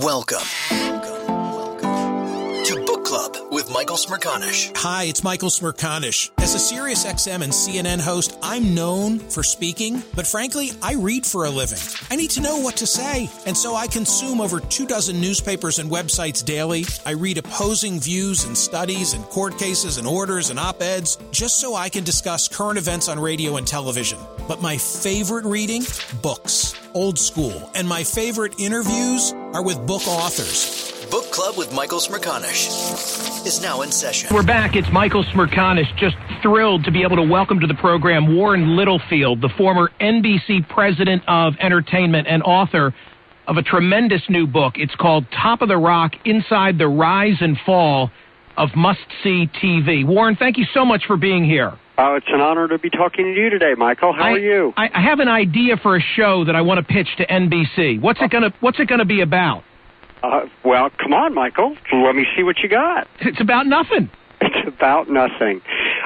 Welcome to Book Club with Michael Smerconish. Hi, it's Michael Smerconish. As a Sirius XM and CNN host, I'm known for speaking, but frankly, I read for a living. I need to know what to say, and so I consume over two dozen newspapers and websites daily. I read opposing views and studies and court cases and orders and op eds just so I can discuss current events on radio and television. But my favorite reading? Books. Old school. And my favorite interviews are with book authors. Book Club with Michael Smerconish is now in session. We're back. It's Michael Smerconish. Just thrilled to be able to welcome to the program Warren Littlefield, the former NBC president of entertainment and author of a tremendous new book. It's called Top of the Rock Inside the Rise and Fall of Must See TV. Warren, thank you so much for being here. Oh, it's an honor to be talking to you today, Michael. How I, are you? I, I have an idea for a show that I want to pitch to NBC. What's it gonna What's it gonna be about? Uh, well, come on, Michael. Let me see what you got. It's about nothing. It's about nothing.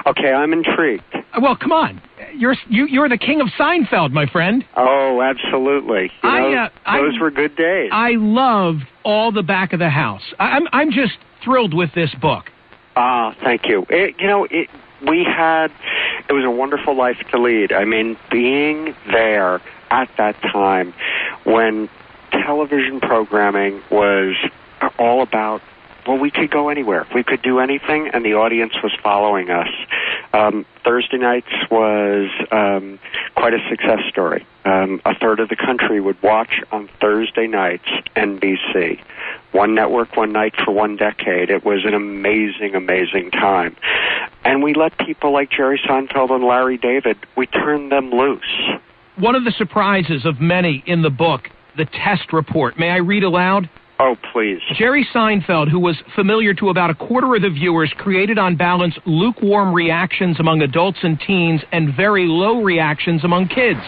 Okay, I'm intrigued. Uh, Well, come on. You're you, you're the king of Seinfeld, my friend. Oh, absolutely. You I, know, uh, I- those were good days. I loved all the back of the house. I, I'm I'm just thrilled with this book. Ah, thank you. It, you know, it, we had, it was a wonderful life to lead. I mean, being there at that time when television programming was all about, well, we could go anywhere. We could do anything, and the audience was following us. Um, Thursday nights was um, quite a success story. Um, a third of the country would watch on Thursday nights NBC. One network, one night for one decade. It was an amazing, amazing time. And we let people like Jerry Seinfeld and Larry David, we turned them loose. One of the surprises of many in the book, the test report. May I read aloud? Oh, please. Jerry Seinfeld, who was familiar to about a quarter of the viewers, created on balance lukewarm reactions among adults and teens and very low reactions among kids.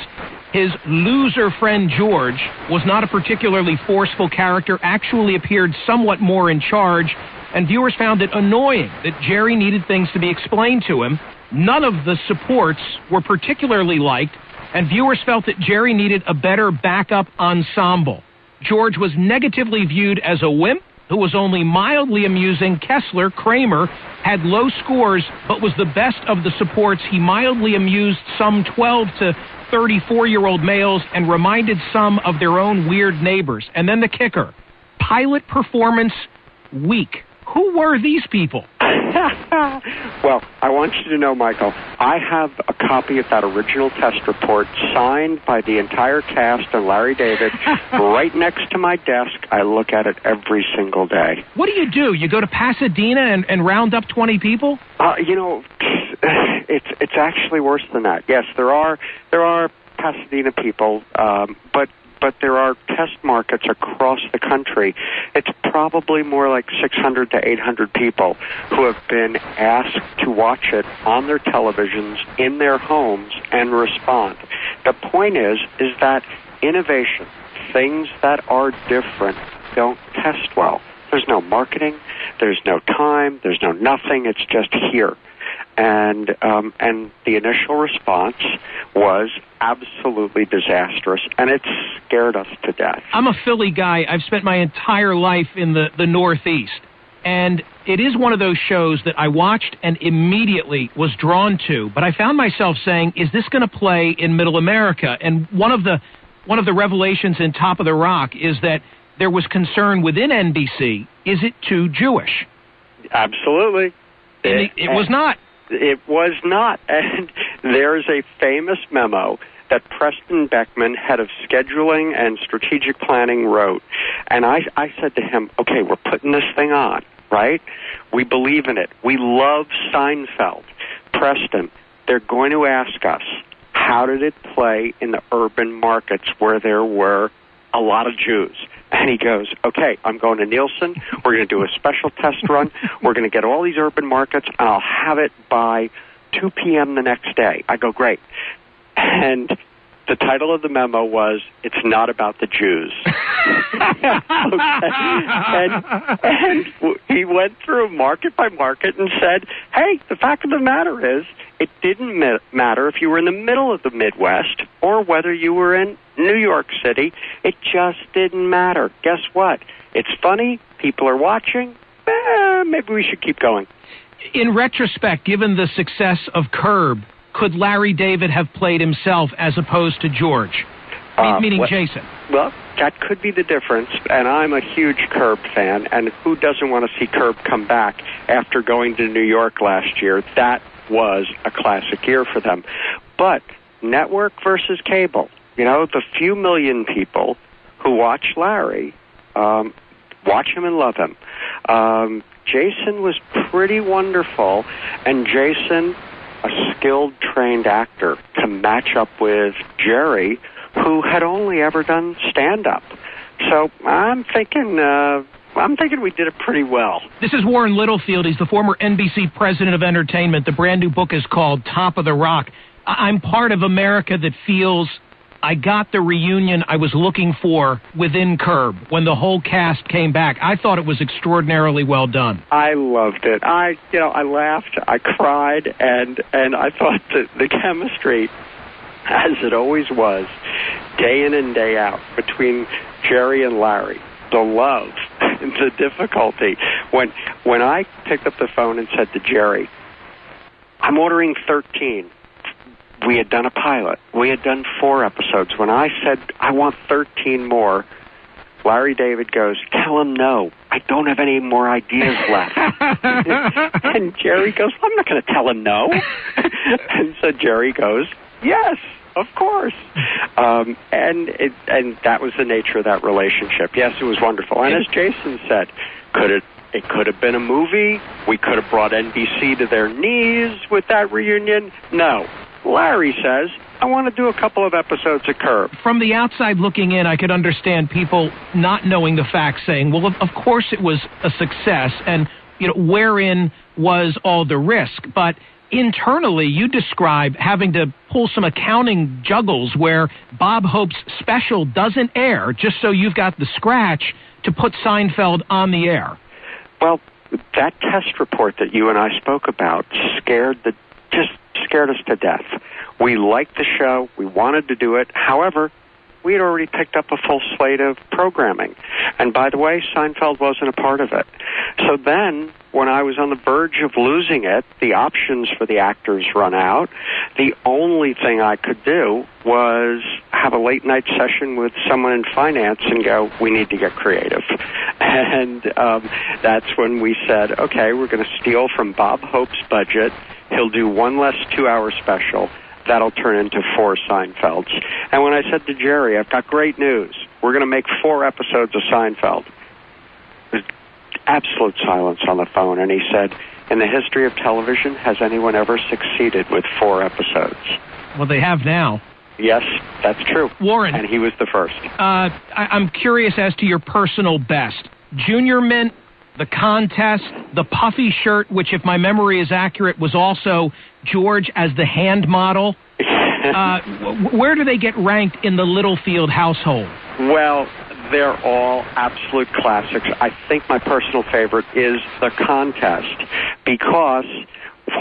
His loser friend George was not a particularly forceful character, actually appeared somewhat more in charge, and viewers found it annoying that Jerry needed things to be explained to him. None of the supports were particularly liked, and viewers felt that Jerry needed a better backup ensemble. George was negatively viewed as a wimp, who was only mildly amusing. Kessler, Kramer, had low scores, but was the best of the supports. He mildly amused some 12 to 34 year old males and reminded some of their own weird neighbors. And then the kicker pilot performance weak. Who were these people? well, I want you to know, Michael, I have a copy of that original test report signed by the entire cast and Larry David right next to my desk. I look at it every single day. What do you do? You go to Pasadena and, and round up 20 people? Uh, you know, it's it's actually worse than that. Yes, there are there are Pasadena people, um, but but there are test markets across the country. It's probably more like 600 to 800 people who have been asked to watch it on their televisions in their homes and respond. The point is, is that innovation, things that are different, don't test well. There's no marketing, there's no time, there's no nothing. It's just here and um, and the initial response was absolutely disastrous, and it scared us to death. I'm a Philly guy. I've spent my entire life in the the Northeast, and it is one of those shows that I watched and immediately was drawn to. But I found myself saying, "Is this going to play in Middle America?" And one of the one of the revelations in Top of the Rock is that there was concern within NBC: is it too Jewish? Absolutely. It, it, was not. It was not. And there's a famous memo that Preston Beckman, head of scheduling and strategic planning, wrote. And I, I said to him, okay, we're putting this thing on, right? We believe in it. We love Seinfeld. Preston, they're going to ask us, how did it play in the urban markets where there were a lot of Jews? And he goes, okay, I'm going to Nielsen. We're going to do a special test run. We're going to get all these urban markets, and I'll have it by 2 p.m. the next day. I go, great. And the title of the memo was "It's not about the Jews." okay. and, and he went through market by market and said, "Hey, the fact of the matter is, it didn't matter if you were in the middle of the Midwest or whether you were in New York City. It just didn't matter. Guess what? It's funny. People are watching. Eh, maybe we should keep going." In retrospect, given the success of Curb could Larry David have played himself as opposed to George? Uh, meaning Jason. Well, that could be the difference. And I'm a huge Curb fan. And who doesn't want to see Curb come back after going to New York last year? That was a classic year for them. But network versus cable, you know, the few million people who watch Larry um, watch him and love him. Um, Jason was pretty wonderful, and Jason a skilled, trained actor to match up with Jerry, who had only ever done stand up. So I'm thinking. Uh, I'm thinking we did it pretty well. This is Warren Littlefield. He's the former NBC president of entertainment. The brand new book is called Top of the Rock. I'm part of America that feels I got the reunion I was looking for within Curb when the whole cast came back. I thought it was extraordinarily well done. I loved it. I, you know, I laughed, I cried, and and I thought that the chemistry, as it always was, day in and day out between Jerry and Larry, the love, the difficulty. When when I picked up the phone and said to Jerry, "I'm ordering 13." We had done a pilot. We had done four episodes. When I said, I want 13 more, Larry David goes, Tell him no. I don't have any more ideas left. and Jerry goes, I'm not going to tell him no. and so Jerry goes, Yes, of course. Um, and it, and that was the nature of that relationship. Yes, it was wonderful. And as Jason said, could it it could have been a movie. We could have brought NBC to their knees with that reunion. No, Larry says, I want to do a couple of episodes of Curb. From the outside looking in, I could understand people not knowing the facts saying, well, of, of course it was a success, and, you know, wherein was all the risk? But internally, you describe having to pull some accounting juggles where Bob Hope's special doesn't air just so you've got the scratch to put Seinfeld on the air. Well, that test report that you and I spoke about scared the just scared us to death. We liked the show. We wanted to do it. However, we had already picked up a full slate of programming. And by the way, Seinfeld wasn't a part of it. So then, when I was on the verge of losing it, the options for the actors run out. The only thing I could do was have a late night session with someone in finance and go, we need to get creative. And um, that's when we said, okay, we're going to steal from Bob Hope's budget. He'll do one less two hour special. That'll turn into four Seinfelds. And when I said to Jerry, I've got great news. We're going to make four episodes of Seinfeld. There's absolute silence on the phone. And he said, in the history of television, has anyone ever succeeded with four episodes? Well, they have now. Yes, that's true. Warren. And he was the first. Uh, I- I'm curious as to your personal best. Junior Mint, the contest, the puffy shirt, which, if my memory is accurate, was also George as the hand model. Uh, where do they get ranked in the Littlefield household? Well, they're all absolute classics. I think my personal favorite is the contest because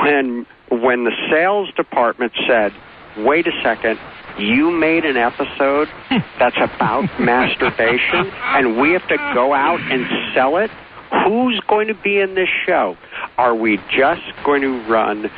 when when the sales department said, "Wait a second, you made an episode that's about masturbation and we have to go out and sell it, who's going to be in this show? Are we just going to run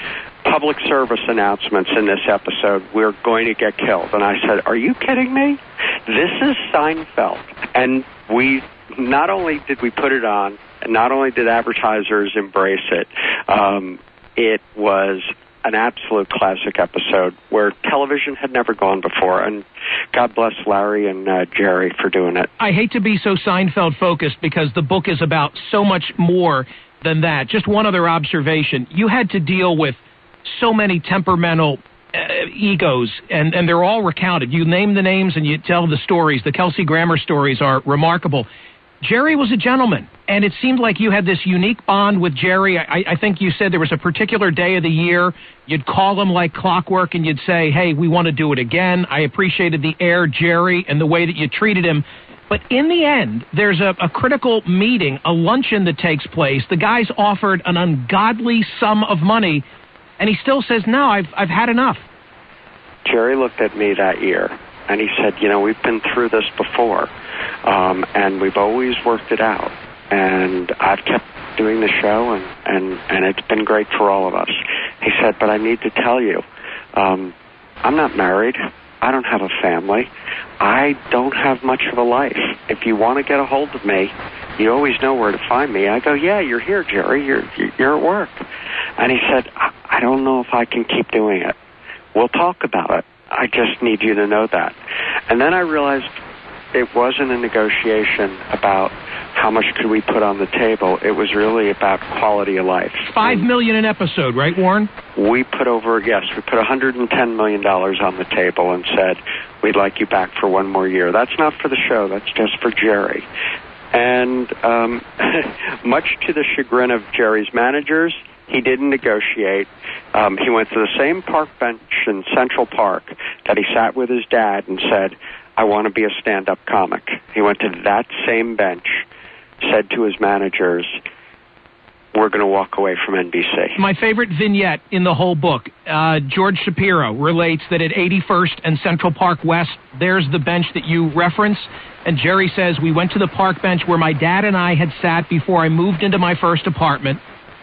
public service announcements in this episode? We're going to get killed." And I said, "Are you kidding me? This is Seinfeld." And we not only did we put it on, and not only did advertisers embrace it, um, it was an absolute classic episode where television had never gone before. And God bless Larry and uh, Jerry for doing it. I hate to be so Seinfeld focused because the book is about so much more than that. Just one other observation. You had to deal with so many temperamental uh, egos, and, and they're all recounted. You name the names and you tell the stories. The Kelsey Grammer stories are remarkable. Jerry was a gentleman, and it seemed like you had this unique bond with Jerry. I, I think you said there was a particular day of the year you'd call him like clockwork and you'd say, Hey, we want to do it again. I appreciated the air, Jerry, and the way that you treated him. But in the end, there's a, a critical meeting, a luncheon that takes place. The guy's offered an ungodly sum of money, and he still says, No, I've, I've had enough. Jerry looked at me that year and he said, You know, we've been through this before, um, and we've always worked it out. And I've kept doing the show, and, and, and it's been great for all of us. He said, But I need to tell you, um, I'm not married. I don't have a family. I don't have much of a life. If you want to get a hold of me, you always know where to find me. I go, yeah, you're here, Jerry. You're you're at work. And he said, I, I don't know if I can keep doing it. We'll talk about it. I just need you to know that. And then I realized it wasn't a negotiation about how much could we put on the table. It was really about quality of life. Five million an episode, right, Warren? We put over, yes, we put $110 million on the table and said, we'd like you back for one more year. That's not for the show, that's just for Jerry. And um, much to the chagrin of Jerry's managers, he didn't negotiate. Um, he went to the same park bench in Central Park that he sat with his dad and said, I want to be a stand up comic. He went to that same bench, said to his managers, we're going to walk away from NBC. My favorite vignette in the whole book, uh, George Shapiro relates that at 81st and Central Park West, there's the bench that you reference. And Jerry says, We went to the park bench where my dad and I had sat before I moved into my first apartment.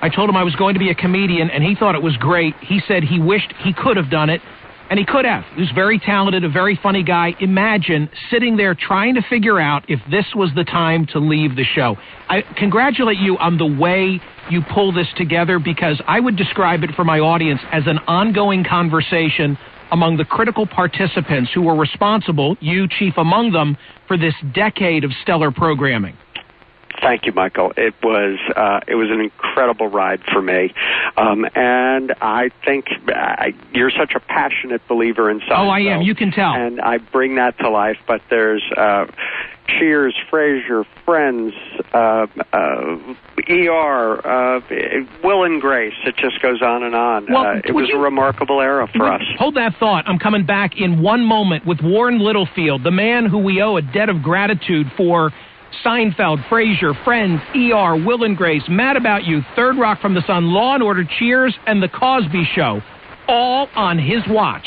I told him I was going to be a comedian, and he thought it was great. He said he wished he could have done it, and he could have. He was very talented, a very funny guy. Imagine sitting there trying to figure out if this was the time to leave the show. I congratulate you on the way you pull this together because I would describe it for my audience as an ongoing conversation among the critical participants who were responsible, you chief among them, for this decade of stellar programming. Thank you, Michael. It was uh, it was an incredible ride for me, um, and I think I, you're such a passionate believer in Seinfeld. Oh, I am. You can tell. And I bring that to life. But there's uh, Cheers, Frasier, Friends, uh, uh, ER, uh, Will and Grace. It just goes on and on. Well, uh, it was you- a remarkable era for us. Hold that thought. I'm coming back in one moment with Warren Littlefield, the man who we owe a debt of gratitude for Seinfeld, Frasier, Friends, ER, Will and Grace, Mad About You, Third Rock from the Sun, Law and Order, Cheers, and The Cosby Show. All on his watch.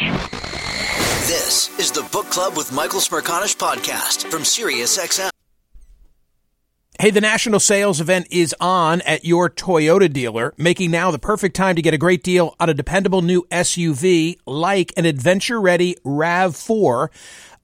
This is the Book Club with Michael Smerconish podcast from SiriusXM. Hey, the national sales event is on at your Toyota dealer, making now the perfect time to get a great deal on a dependable new SUV like an adventure ready RAV4.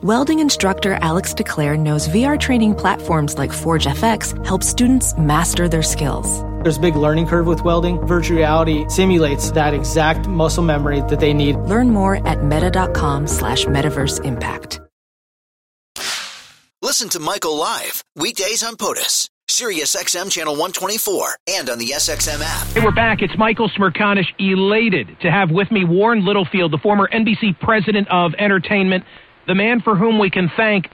Welding instructor Alex DeClaire knows VR training platforms like Forge FX help students master their skills. There's a big learning curve with welding. Virtual reality simulates that exact muscle memory that they need. Learn more at meta.com slash metaverse impact. Listen to Michael live weekdays on POTUS, Sirius XM channel 124, and on the SXM app. Hey, we're back. It's Michael Smerconish, elated to have with me Warren Littlefield, the former NBC president of entertainment, the man for whom we can thank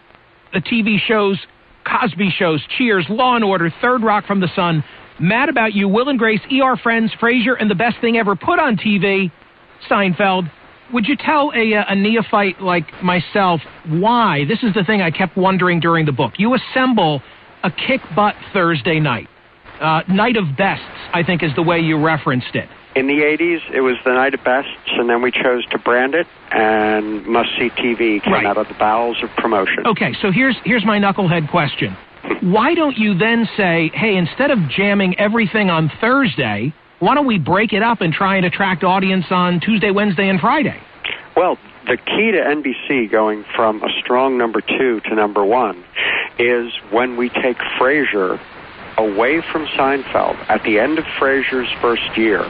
the TV shows, Cosby shows, Cheers, Law and Order, Third Rock from the Sun, Mad About You, Will and Grace, ER Friends, Frasier, and the best thing ever put on TV, Seinfeld. Would you tell a, a neophyte like myself why? This is the thing I kept wondering during the book. You assemble a kick butt Thursday night. Uh, night of bests, I think, is the way you referenced it. In the 80s, it was the night of bests, and then we chose to brand it, and Must See TV came Right. out of the bowels of promotion. Okay, so here's here's my knucklehead question. Why don't you then say, hey, instead of jamming everything on Thursday, why don't we break it up and try and attract audience on Tuesday, Wednesday, and Friday? Well, the key to NBC going from a strong number two to number one is when we take Frasier away from Seinfeld at the end of Frasier's first year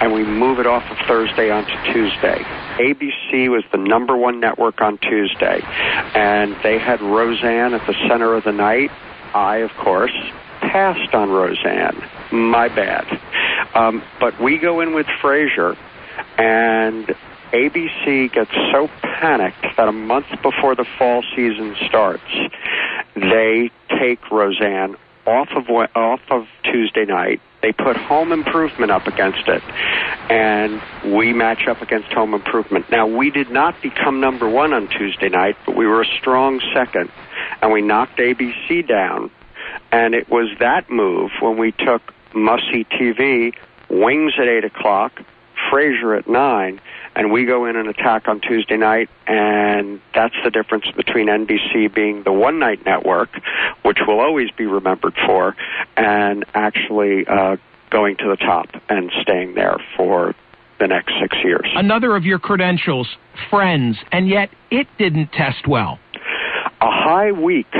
and we move it off of Thursday onto Tuesday. ABC was the number one network on Tuesday, and they had Roseanne at the center of the night. I, of course, passed on Roseanne. My bad. Um, but we go in with Frasier, and ABC gets so panicked that a month before the fall season starts, they take Roseanne off of off of Tuesday night. They put Home Improvement up against it, and we match up against Home Improvement. Now we did not become number one on Tuesday night, but we were a strong second, and we knocked ABC down. And it was that move when we took Must See TV, Wings at eight o'clock, Frasier at nine, and we go in and attack on Tuesday night, and that's the difference between NBC being the one night network, which will always be remembered for, and actually uh, going to the top and staying there for the next six years. Another of your credentials, Friends, and yet it didn't test well. a high week.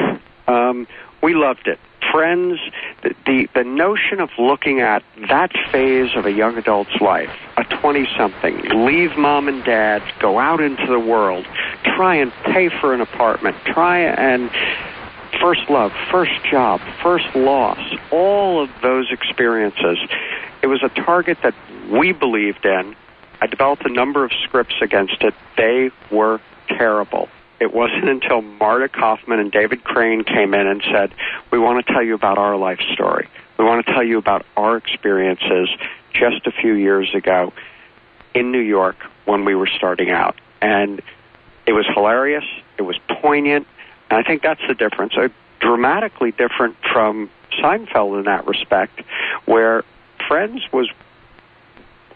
Um, we loved it. Friends, the, the, the notion of looking at that phase of a young adult's life, a 20 something, leave mom and dad, go out into the world, try and pay for an apartment, try and first love, first job, first loss, all of those experiences. It was a target that we believed in. I developed a number of scripts against it. They were terrible. It wasn't until Marta Kauffman and David Crane came in and said, We want to tell you about our life story. We want to tell you about our experiences just a few years ago in New York when we were starting out. And it was hilarious, it was poignant, and I think that's the difference. Uh, dramatically different from Seinfeld in that respect, where Friends was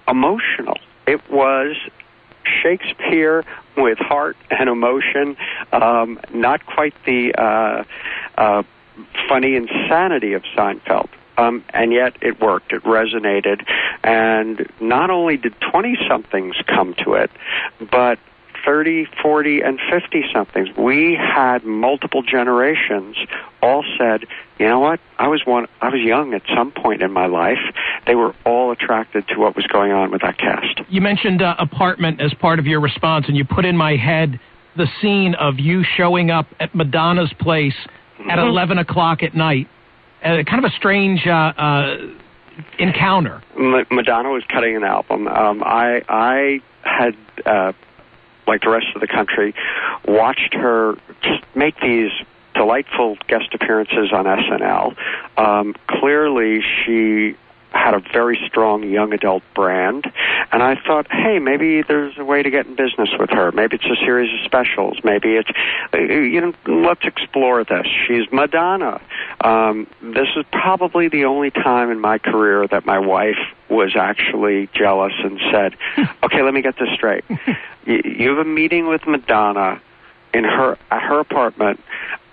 emotional. It was Shakespeare with heart and emotion, um, not quite the uh, uh, funny insanity of Seinfeld. Um, and yet it worked. It resonated. And not only did 20 somethings come to it, but 30, 40, and 50 somethings. We had multiple generations all said, you know what? I was one I was young at some point in my life. They were all attracted to what was going on with that cast. You mentioned uh, apartment as part of your response and you put in my head the scene of you showing up at Madonna's place mm-hmm. at 11 o'clock at night. Uh, kind of a strange uh, uh, encounter. Madonna was cutting an album. Um, I I had uh, like the rest of the country, watched her make these delightful guest appearances on SNL. Um, clearly, she had a very strong young adult brand, and I thought, hey, maybe there's a way to get in business with her. Maybe it's a series of specials. Maybe it's, you know, let's explore this. She's Madonna. Um, this is probably the only time in my career that my wife was actually jealous and said, okay, let me get this straight. you, you have a meeting with Madonna in her at her apartment,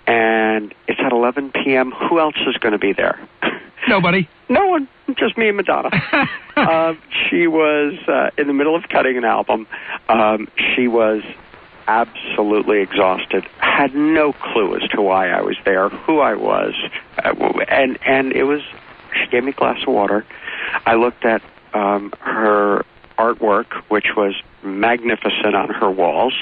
and it's at 11 p.m. Who else is going to be there? Nobody. no one. Just me and Madonna. uh, she was uh, in the middle of cutting an album. Um, she was absolutely exhausted. Had no clue as to why I was there, who I was, uh, and and it was. She gave me a glass of water. I looked at um, her artwork, which was magnificent on her walls,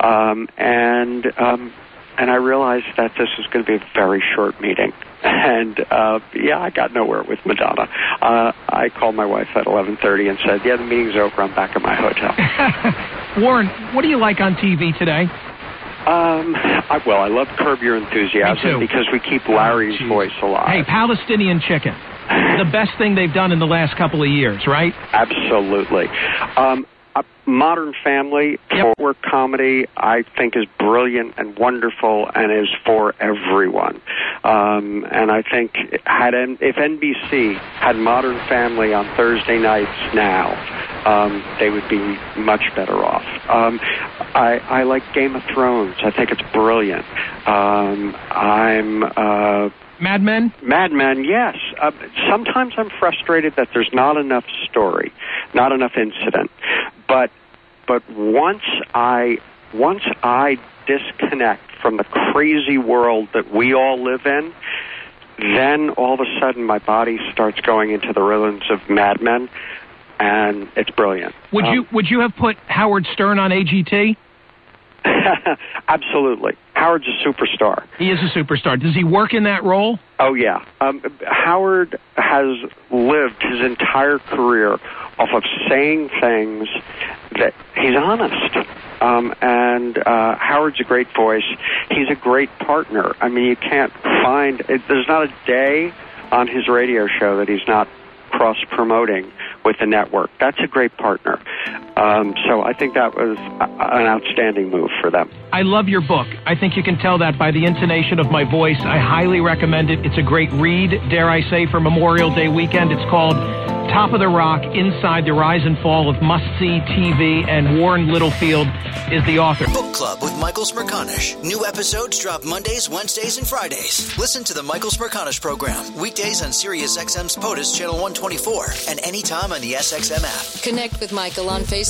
um, and um, and I realized that this was going to be a very short meeting. And uh, yeah, I got nowhere with Madonna. Uh, I called my wife at 11:30 and said, "Yeah, the meeting's over. I'm back at my hotel." Warren, what do you like on TV today? Um, I, well, I love Curb Your Enthusiasm because we keep Larry's oh, voice alive. Hey, Palestinian chicken. the best thing they've done in the last couple of years, right? Absolutely. Um, a Modern Family yep. for comedy, I think, is brilliant and wonderful and is for everyone. Um, and I think had if NBC had Modern Family on Thursday nights now, um, they would be much better off. Um, I, I like Game of Thrones. I think it's brilliant. Um, I'm. Uh, Mad Men? Mad Men, yes. Uh, sometimes I'm frustrated that there's not enough story, not enough incident. But but once I once I disconnect from the crazy world that we all live in, then all of a sudden my body starts going into the rhythms of Mad Men, and it's brilliant. Would um, you would you have put Howard Stern on AGT? Absolutely. Howard's a superstar. He is a superstar. Does he work in that role? Oh, yeah. Um, Howard has lived his entire career off of saying things that he's honest. Um, and uh, Howard's a great voice. He's a great partner. I mean, you can't find, it, there's not a day on his radio show that he's not cross promoting with the network. That's a great partner. Um, so I think that was an outstanding move for them. I love your book. I think you can tell that by the intonation of my voice. I highly recommend it. It's a great read, dare I say, for Memorial Day weekend. It's called Top of the Rock Inside the Rise and Fall of Must See TV, and Warren Littlefield is the author. Book Club with Michael Smerconish. New episodes drop Mondays, Wednesdays, and Fridays. Listen to the Michael Smerconish program weekdays on SiriusXM's POTUS Channel 124 and anytime on the SXM app. Connect with Michael on Facebook,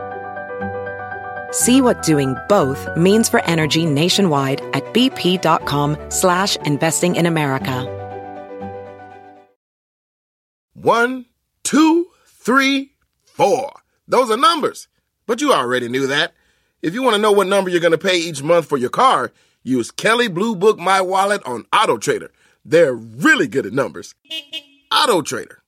See what doing both means for energy nationwide at bp.com slash investing in America. One, two, three, four. Those are numbers. But you already knew that. If you want to know what number you're going to pay each month for your car, use Kelley Blue Book My Wallet on Auto Trader. They're really good at numbers. Auto Trader.